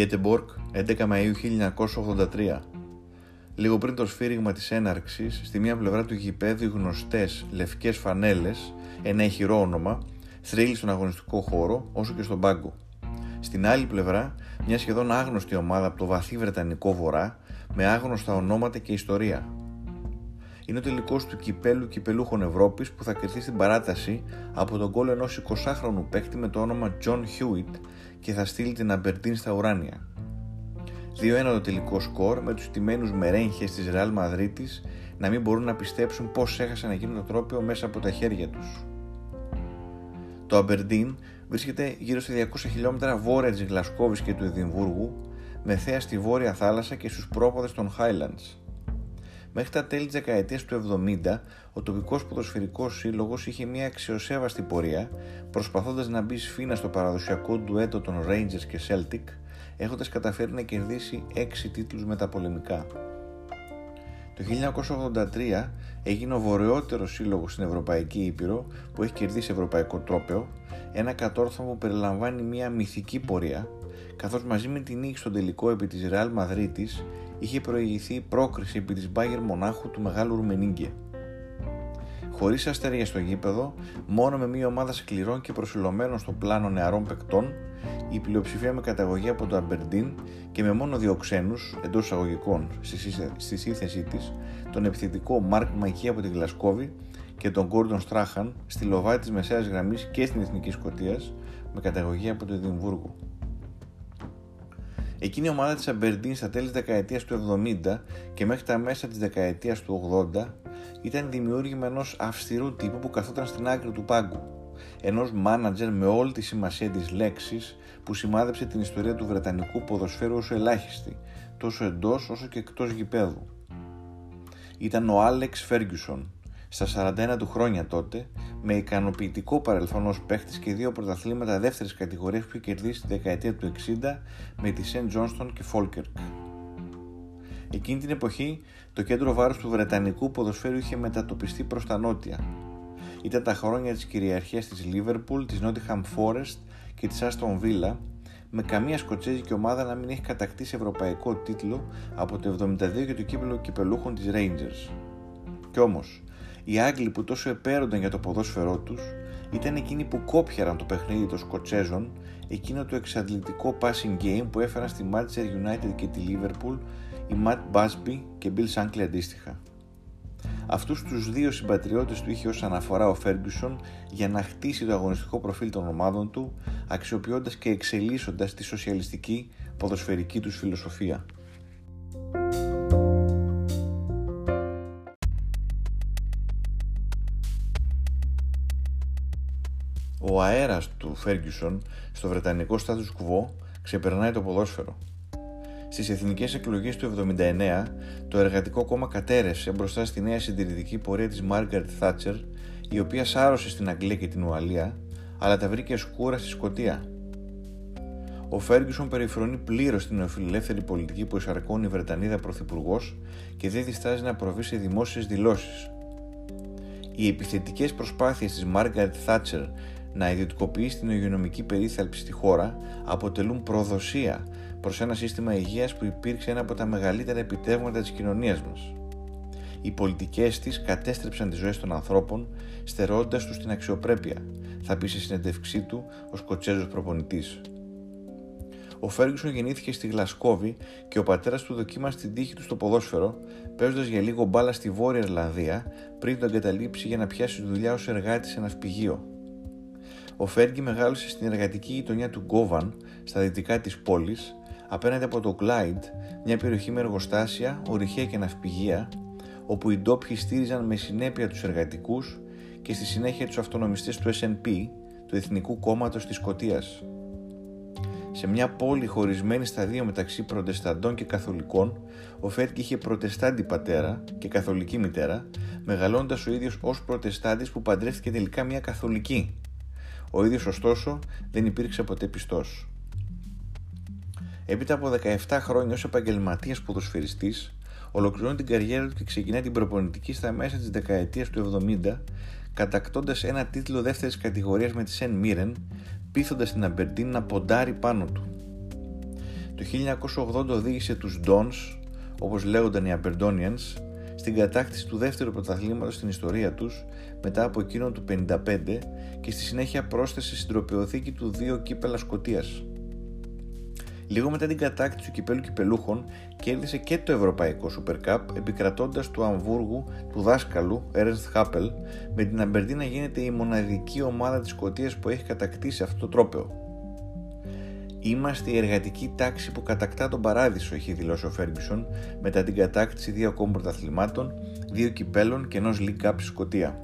Γκέτεμπορκ, 11 Μαΐου 1983 Λίγο πριν το σφύριγμα της έναρξης, στη μία πλευρά του γηπέδου οι γνωστές λευκές φανέλες, ένα ηχηρό όνομα, θρύλει στον αγωνιστικό χώρο όσο και στον πάγκο. Στην άλλη πλευρά, μια σχεδόν άγνωστη ομάδα από το βαθύ Βρετανικό Βορρά, με άγνωστα ονόματα και ιστορία. Είναι ο τελικός του κυπέλου κυπελούχων Ευρώπης που θα κρυθεί στην παράταση από τον κόλλο ενός 20χρονου παίκτη με το όνομα John Hewitt και θα στείλει την Αμπερντίν στα ουράνια. 2-1 το τελικό σκορ με τους τιμένους μερέγχες της Real Madrid να μην μπορούν να πιστέψουν πως έχασαν εκείνο το τρόπαιο μέσα από τα χέρια τους. Το Αμπερντίν βρίσκεται γύρω στα 200 χιλιόμετρα βόρεια της Γλασκόβης και του Εδιμβούργου με θέα στη βόρεια θάλασσα και στους πρόποδες των Highlands. Μέχρι τα τέλη της δεκαετίας του 70, ο τοπικός ποδοσφαιρικός σύλλογος είχε μια αξιοσέβαστη πορεία, προσπαθώντας να μπει σφίνα στο παραδοσιακό ντουέτο των Rangers και Celtic, έχοντας καταφέρει να κερδίσει 6 τίτλους μεταπολεμικά. Το 1983 έγινε ο βορειότερος σύλλογος στην Ευρωπαϊκή Ήπειρο που έχει κερδίσει ευρωπαϊκό τρόπαιο, ένα κατόρθωμα που περιλαμβάνει μια μυθική πορεία, καθώς μαζί με την νίκη στον τελικό επί της Real Madrid είχε προηγηθεί η πρόκριση επί της Bayern Μονάχου του Μεγάλου Ρουμενίγκε. Χωρίς αστέρια στο γήπεδο, μόνο με μια ομάδα σκληρών και προσιλωμένων στο πλάνο νεαρών παικτών, η πλειοψηφία με καταγωγή από το Αμπερντίν και με μόνο δύο ξένους εντός εισαγωγικών στη σύνθεσή της, τον επιθετικό Μάρκ Μακί από τη Γλασκόβη και τον Γκόρντον Στράχαν στη λοβάη της μεσαίας γραμμής και στην Εθνική Σκωτίας με καταγωγή από το Εδιμβούργο. Εκείνη η ομάδα της Αμπερντίν στα τέλη της δεκαετίας του 70 και μέχρι τα μέσα της δεκαετίας του 80 ήταν δημιούργημα ενός αυστηρού τύπου που καθόταν στην άκρη του πάγκου. Ενός μάνατζερ με όλη τη σημασία της λέξης που σημάδεψε την ιστορία του Βρετανικού ποδοσφαίρου όσο ελάχιστη, τόσο εντός όσο και εκτός γηπέδου. Ήταν ο Άλεξ Φέργκισον, στα 41 του χρόνια τότε, με ικανοποιητικό παρελθόν ως παίχτης και δύο πρωταθλήματα δεύτερης κατηγορίας που είχε κερδίσει τη δεκαετία του 60 με τη Σεντ Τζόνστον και Φόλκερκ. Εκείνη την εποχή το κέντρο βάρους του Βρετανικού ποδοσφαίρου είχε μετατοπιστεί προς τα νότια. Ήταν τα χρόνια της κυριαρχίας της Liverpool, της Nottingham Forest και της Aston Villa με καμία σκοτσέζικη ομάδα να μην έχει κατακτήσει ευρωπαϊκό τίτλο από το 72 και το κύπελο κυπελούχων της Rangers. Κι όμως, οι Άγγλοι που τόσο επέρονταν για το ποδόσφαιρό τους ήταν εκείνοι που κόπιαραν το παιχνίδι των Σκοτσέζων, εκείνο το εξαντλητικό passing game που έφεραν στη Manchester United και τη Liverpool οι Matt Busby και Bill Shankly αντίστοιχα. Αυτούς τους δύο συμπατριώτες του είχε ως αναφορά ο Ferguson για να χτίσει το αγωνιστικό προφίλ των ομάδων του, αξιοποιώντας και εξελίσσοντας τη σοσιαλιστική ποδοσφαιρική τους φιλοσοφία. Ο αέρας του Ferguson στο βρετανικό status quo ξεπερνάει το ποδόσφαιρο. Στις εθνικές εκλογές του 1979, το Εργατικό Κόμμα κατέρευσε μπροστά στη νέα συντηρητική πορεία της Μάργαρετ Θάτσερ, η οποία σάρωσε στην Αγγλία και την Ουαλία, αλλά τα βρήκε σκούρα στη Σκωτία. Ο Φέργκισον περιφρονεί πλήρως την νεοφιλελεύθερη πολιτική που εισαρκώνει η Βρετανίδα Πρωθυπουργός και δεν διστάζει να προβεί σε δημόσιες δηλώσεις. Οι επιθετικές προσπάθειες της Μάργαρετ Θάτσερ να ιδιωτικοποιήσει την υγειονομική περίθαλψη στη χώρα αποτελούν προδοσία προς ένα σύστημα υγείας που υπήρξε ένα από τα μεγαλύτερα επιτεύγματα της κοινωνίας μας. Οι πολιτικές της κατέστρεψαν τις ζωές των ανθρώπων, στερώντας τους την αξιοπρέπεια, θα πει σε συνεντευξή του ο Σκοτσέζος προπονητής. Ο Φέργκισον γεννήθηκε στη Γλασκόβη και ο πατέρας του δοκίμασε την τύχη του στο ποδόσφαιρο, παίζοντας για λίγο μπάλα στη Βόρεια Ιρλανδία πριν τον εγκαταλείψει για να πιάσει δουλειά ως εργάτη σε ναυπηγείο. Ο Φέργκη μεγάλωσε στην εργατική γειτονιά του Γκόβαν, στα δυτικά της πόλης, απέναντι από το Clyde, μια περιοχή με εργοστάσια, ορυχεία και ναυπηγεία, όπου οι ντόπιοι στήριζαν με συνέπεια τους εργατικούς και στη συνέχεια τους αυτονομιστές του SNP, του Εθνικού Κόμματος της Σκοτίας. Σε μια πόλη χωρισμένη στα δύο μεταξύ προτεσταντών και καθολικών, ο Φέρκη είχε προτεστάντη πατέρα και καθολική μητέρα, μεγαλώντας ο ίδιος ως προτεστάντης που παντρεύτηκε τελικά μια καθολική. Ο ίδιος ωστόσο δεν υπήρξε ποτέ πιστός. Έπειτα από 17 χρόνια ως επαγγελματίας ποδοσφαιριστής, ολοκληρώνει την καριέρα του και ξεκινά την προπονητική στα μέσα της δεκαετίας του 70, κατακτώντας ένα τίτλο δεύτερης κατηγορίας με τη Σεν Μίρεν, πείθοντας την Αμπερντίν να ποντάρει πάνω του. Το 1980 οδήγησε τους Dons, όπως λέγονταν οι Aberdonians, στην κατάκτηση του δεύτερου πρωταθλήματος στην ιστορία τους μετά από εκείνον του 55 και στη συνέχεια πρόσθεσε στην τροπιοθήκη του δύο κύπελα Σκοτίας. Λίγο μετά την κατάκτηση του κυπέλου κυπελούχων κέρδισε και το Ευρωπαϊκό Super Cup επικρατώντας του Αμβούργου του δάσκαλου Ernst Happel με την Αμπερντή να γίνεται η μοναδική ομάδα της Σκοτίας που έχει κατακτήσει αυτό το τρόπαιο. Είμαστε η εργατική τάξη που κατακτά τον παράδεισο, έχει δηλώσει ο Φέργκισον μετά την κατάκτηση δύο ακόμη πρωταθλημάτων, δύο κυπέλων και ενός League Cup Σκοτία.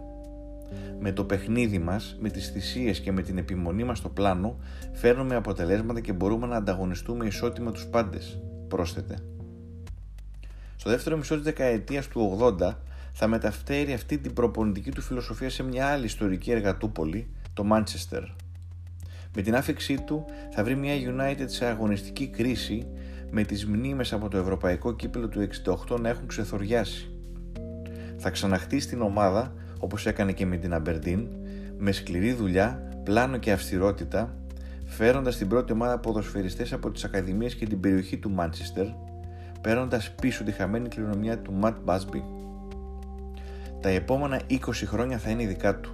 Με το παιχνίδι μας, με τις θυσίες και με την επιμονή μας στο πλάνο, φέρνουμε αποτελέσματα και μπορούμε να ανταγωνιστούμε ισότιμα τους πάντες, πρόσθεται. Στο δεύτερο μισό της δεκαετίας του 80 θα μεταφέρει αυτή την προπονητική του φιλοσοφία σε μια άλλη ιστορική εργατούπολη, το Μάντσεστερ. Με την άφηξή του θα βρει μια United σε αγωνιστική κρίση με τις μνήμες από το ευρωπαϊκό κύπελο του 68 να έχουν ξεθοριάσει. Θα ξαναχτίσει την ομάδα όπως έκανε και με την Αμπερντίν με σκληρή δουλειά, πλάνο και αυστηρότητα φέροντας την πρώτη ομάδα ποδοσφαιριστές από τις ακαδημίες και την περιοχή του Μάντσεστερ παίρνοντας πίσω τη χαμένη κληρονομιά του Ματ Μπάσμπι. Τα επόμενα 20 χρόνια θα είναι δικά του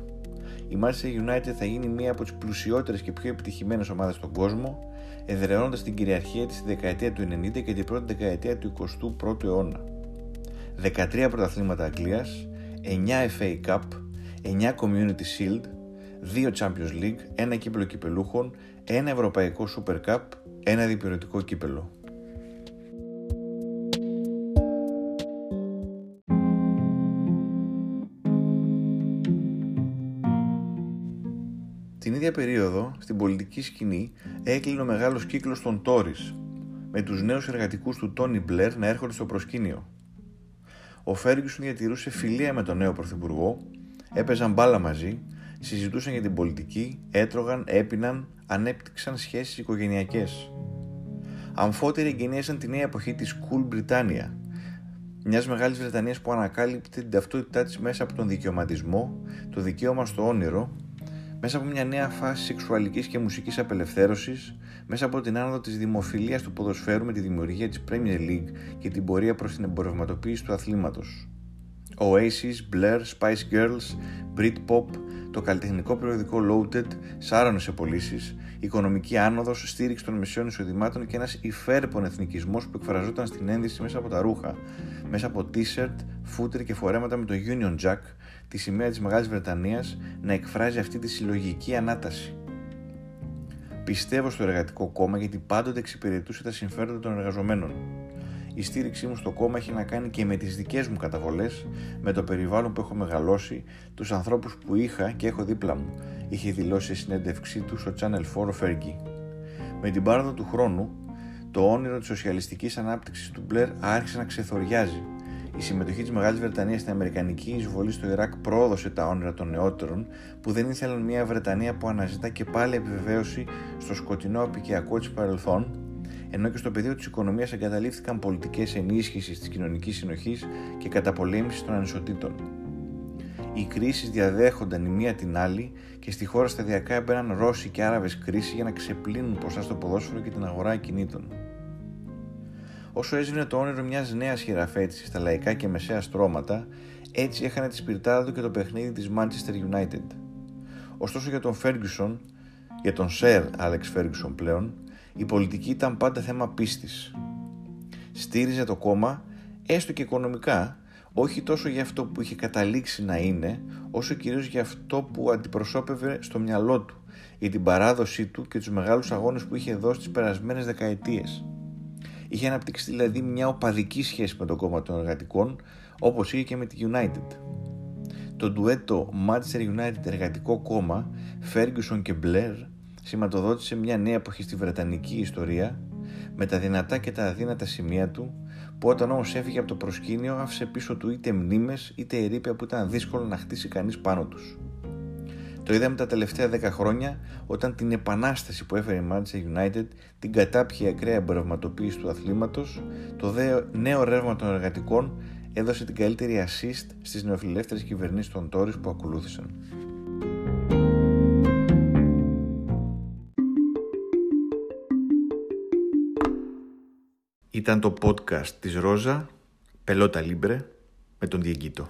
η Manchester United θα γίνει μία από τις πλουσιότερες και πιο επιτυχημένες ομάδες στον κόσμο, εδραιώνοντας την κυριαρχία της στη δεκαετία του 90 και την πρώτη δεκαετία του 21ου αιώνα. 13 πρωταθλήματα Αγγλίας, 9 FA Cup, 9 Community Shield, 2 Champions League, ένα κύπελο κυπελούχων, ένα Ευρωπαϊκό Super Cup, ένα διπυρωτικό κύπελο. Την ίδια περίοδο, στην πολιτική σκηνή, έκλεινε ο μεγάλος κύκλος των Τόρι, με τους νέους εργατικούς του Τόνι Μπλερ να έρχονται στο προσκήνιο. Ο Φέργκισον διατηρούσε φιλία με τον νέο πρωθυπουργό, έπαιζαν μπάλα μαζί, συζητούσαν για την πολιτική, έτρωγαν, έπιναν, ανέπτυξαν σχέσεις οικογενειακές. Αμφότεροι εγκαινίασαν τη νέα εποχή της Cool Britannia, μιας μεγάλης Βρετανίας που ανακάλυπτε την ταυτότητά της μέσα από τον δικαιωματισμό, το δικαίωμα στο όνειρο μέσα από μια νέα φάση σεξουαλικής και μουσικής απελευθέρωσης, μέσα από την άνοδο της δημοφιλίας του ποδοσφαίρου με τη δημιουργία της Premier League και την πορεία προς την εμπορευματοποίηση του αθλήματος. Oasis, Blair, Spice Girls, Britpop, το καλλιτεχνικό περιοδικό Loaded σάρωνε σε πωλήσεις, οικονομική άνοδος, στήριξη των μεσαίων εισοδημάτων και ένας υφέρπον εθνικισμός που εκφραζόταν στην ένδυση μέσα από τα ρούχα, μέσα από t-shirt, φούτερ και φορέματα με το Union Jack, τη σημαία της Μεγάλης Βρετανίας να εκφράζει αυτή τη συλλογική ανάταση. Πιστεύω στο εργατικό κόμμα γιατί πάντοτε εξυπηρετούσε τα συμφέροντα των εργαζομένων. Η στήριξή μου στο κόμμα έχει να κάνει και με τις δικές μου καταβολές, με το περιβάλλον που έχω μεγαλώσει, τους ανθρώπους που είχα και έχω δίπλα μου, είχε δηλώσει σε συνέντευξή του στο Channel 4 ο Fergie. Με την πάροδο του χρόνου, το όνειρο της σοσιαλιστικής ανάπτυξης του Μπλερ άρχισε να ξεθοριάζει η συμμετοχή της Μεγάλης Βρετανίας στην Αμερικανική εισβολή στο Ιράκ πρόδωσε τα όνειρα των νεότερων που δεν ήθελαν μια Βρετανία που αναζητά και πάλι επιβεβαίωση στο σκοτεινό απικιακό της παρελθόν, ενώ και στο πεδίο της οικονομίας εγκαταλείφθηκαν πολιτικές ενίσχυσης της κοινωνικής συνοχής και καταπολέμησης των ανισοτήτων. Οι κρίσεις διαδέχονταν η μία την άλλη και στη χώρα σταδιακά έμπαιναν Ρώσοι και Άραβες κρίση για να ξεπλύνουν ποσά στο ποδόσφαιρο και την αγορά ακινήτων. Όσο έσβηνε το όνειρο μιας νέας χειραφέτησης στα λαϊκά και μεσαία στρώματα, έτσι έχανε τη σπιρτάδα του και το παιχνίδι της Manchester United. Ωστόσο για τον Ferguson, για τον Sir Alex Ferguson πλέον, η πολιτική ήταν πάντα θέμα πίστης. Στήριζε το κόμμα, έστω και οικονομικά, όχι τόσο για αυτό που είχε καταλήξει να είναι, όσο κυρίως για αυτό που αντιπροσώπευε στο μυαλό του, για την παράδοσή του και τους μεγάλους αγώνες που είχε δώσει τις περασμένες δεκαετίες. Είχε αναπτύξει δηλαδή μια οπαδική σχέση με το κόμμα των εργατικών, όπως είχε και με τη United. Το ντουέτο Manchester United Εργατικό Κόμμα, Ferguson και Blair, σηματοδότησε μια νέα εποχή στη Βρετανική ιστορία, με τα δυνατά και τα αδύνατα σημεία του, που όταν όμως έφυγε από το προσκήνιο άφησε πίσω του είτε μνήμες είτε ερήπια που ήταν δύσκολο να χτίσει κανείς πάνω τους. Το είδαμε τα τελευταία 10 χρόνια όταν την επανάσταση που έφερε η Manchester United, την κατάπιε ακραία εμπορευματοποίηση του αθλήματος, το νέο ρεύμα των εργατικών έδωσε την καλύτερη assist στις νεοφιλελεύθερες κυβερνήσεις των Tories που ακολούθησαν. Ήταν το podcast της Ρόζα, Πελότα Λίμπρε, με τον Διεγκύτο.